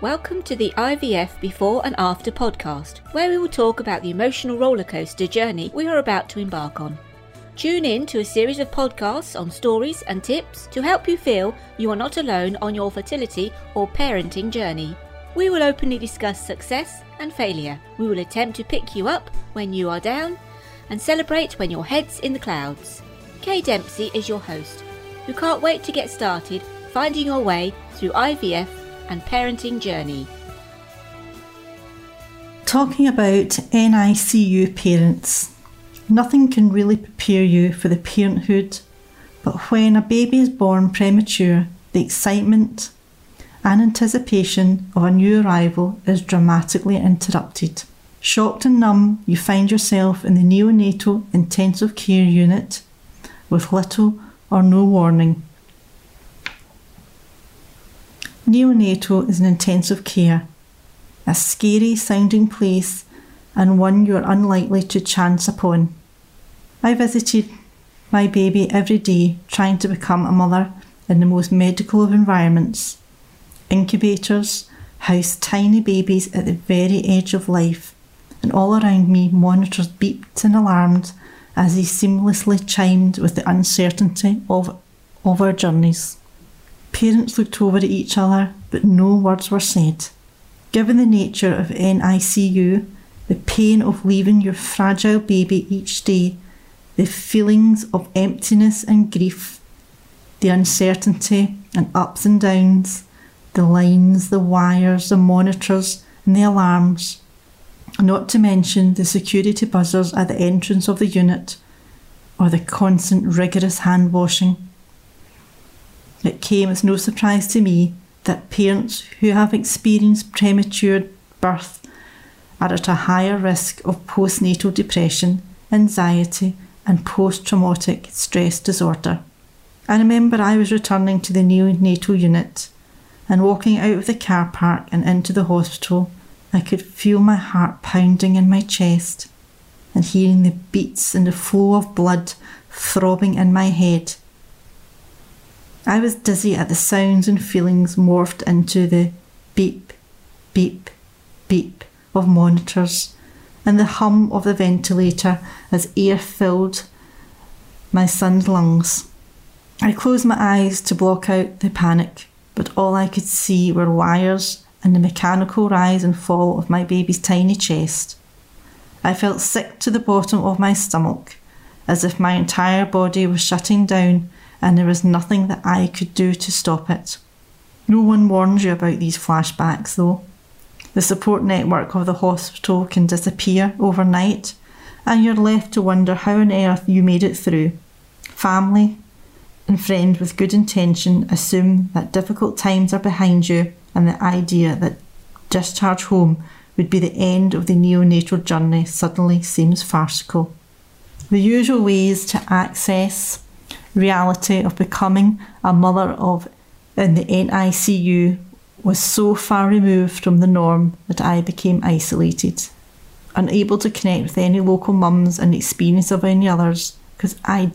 Welcome to the IVF Before and After podcast, where we will talk about the emotional rollercoaster journey we are about to embark on. Tune in to a series of podcasts on stories and tips to help you feel you are not alone on your fertility or parenting journey. We will openly discuss success and failure. We will attempt to pick you up when you are down and celebrate when your head's in the clouds. Kay Dempsey is your host, who can't wait to get started finding your way through IVF and parenting journey. Talking about NICU parents. Nothing can really prepare you for the parenthood, but when a baby is born premature, the excitement and anticipation of a new arrival is dramatically interrupted. Shocked and numb, you find yourself in the neonatal intensive care unit with little or no warning. Neonatal is an intensive care, a scary sounding place and one you are unlikely to chance upon. I visited my baby every day trying to become a mother in the most medical of environments. Incubators house tiny babies at the very edge of life, and all around me monitors beeped and alarmed as they seamlessly chimed with the uncertainty of, of our journeys. Parents looked over at each other, but no words were said. Given the nature of NICU, the pain of leaving your fragile baby each day, the feelings of emptiness and grief, the uncertainty and ups and downs, the lines, the wires, the monitors, and the alarms, not to mention the security buzzers at the entrance of the unit or the constant rigorous hand washing. It came as no surprise to me that parents who have experienced premature birth are at a higher risk of postnatal depression, anxiety, and post traumatic stress disorder. I remember I was returning to the neonatal unit and walking out of the car park and into the hospital. I could feel my heart pounding in my chest and hearing the beats and the flow of blood throbbing in my head I was dizzy at the sounds and feelings morphed into the beep, beep, beep of monitors and the hum of the ventilator as air filled my son's lungs. I closed my eyes to block out the panic, but all I could see were wires and the mechanical rise and fall of my baby's tiny chest. I felt sick to the bottom of my stomach, as if my entire body was shutting down and there was nothing that I could do to stop it. No one warns you about these flashbacks, though. The support network of the hospital can disappear overnight, and you're left to wonder how on earth you made it through. Family and friends with good intention assume that difficult times are behind you, and the idea that discharge home would be the end of the neonatal journey suddenly seems farcical. The usual ways to access reality of becoming a mother of in the NICU was so far removed from the norm that I became isolated, unable to connect with any local mums and experience of any others because I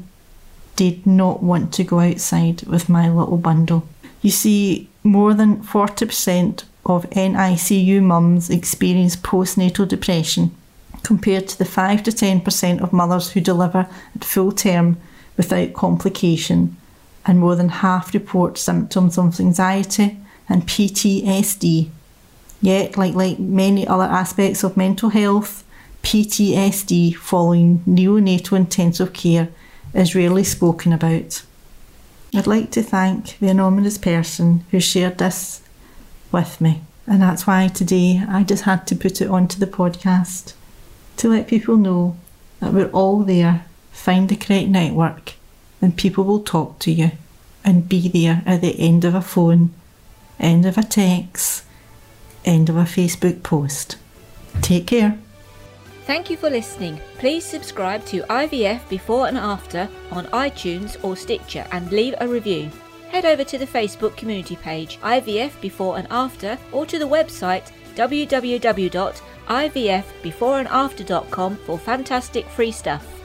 did not want to go outside with my little bundle. You see, more than 40% of NICU mums experience postnatal depression, compared to the 5 to 10% of mothers who deliver at full term without complication, and more than half report symptoms of anxiety and PTSD. Yet, like, like many other aspects of mental health, PTSD following neonatal intensive care is rarely spoken about. I'd like to thank the anonymous person who shared this with me, and that's why today I just had to put it onto the podcast to let people know that we're all there find the correct network, and people will talk to you and be there at the end of a phone, end of a text, end of a Facebook post. Take care. Thank you for listening. Please subscribe to IVF Before and After on iTunes or Stitcher and leave a review. Head over to the Facebook community page IVF Before and After or to the website www.ivfbeforeandafter.com for fantastic free stuff.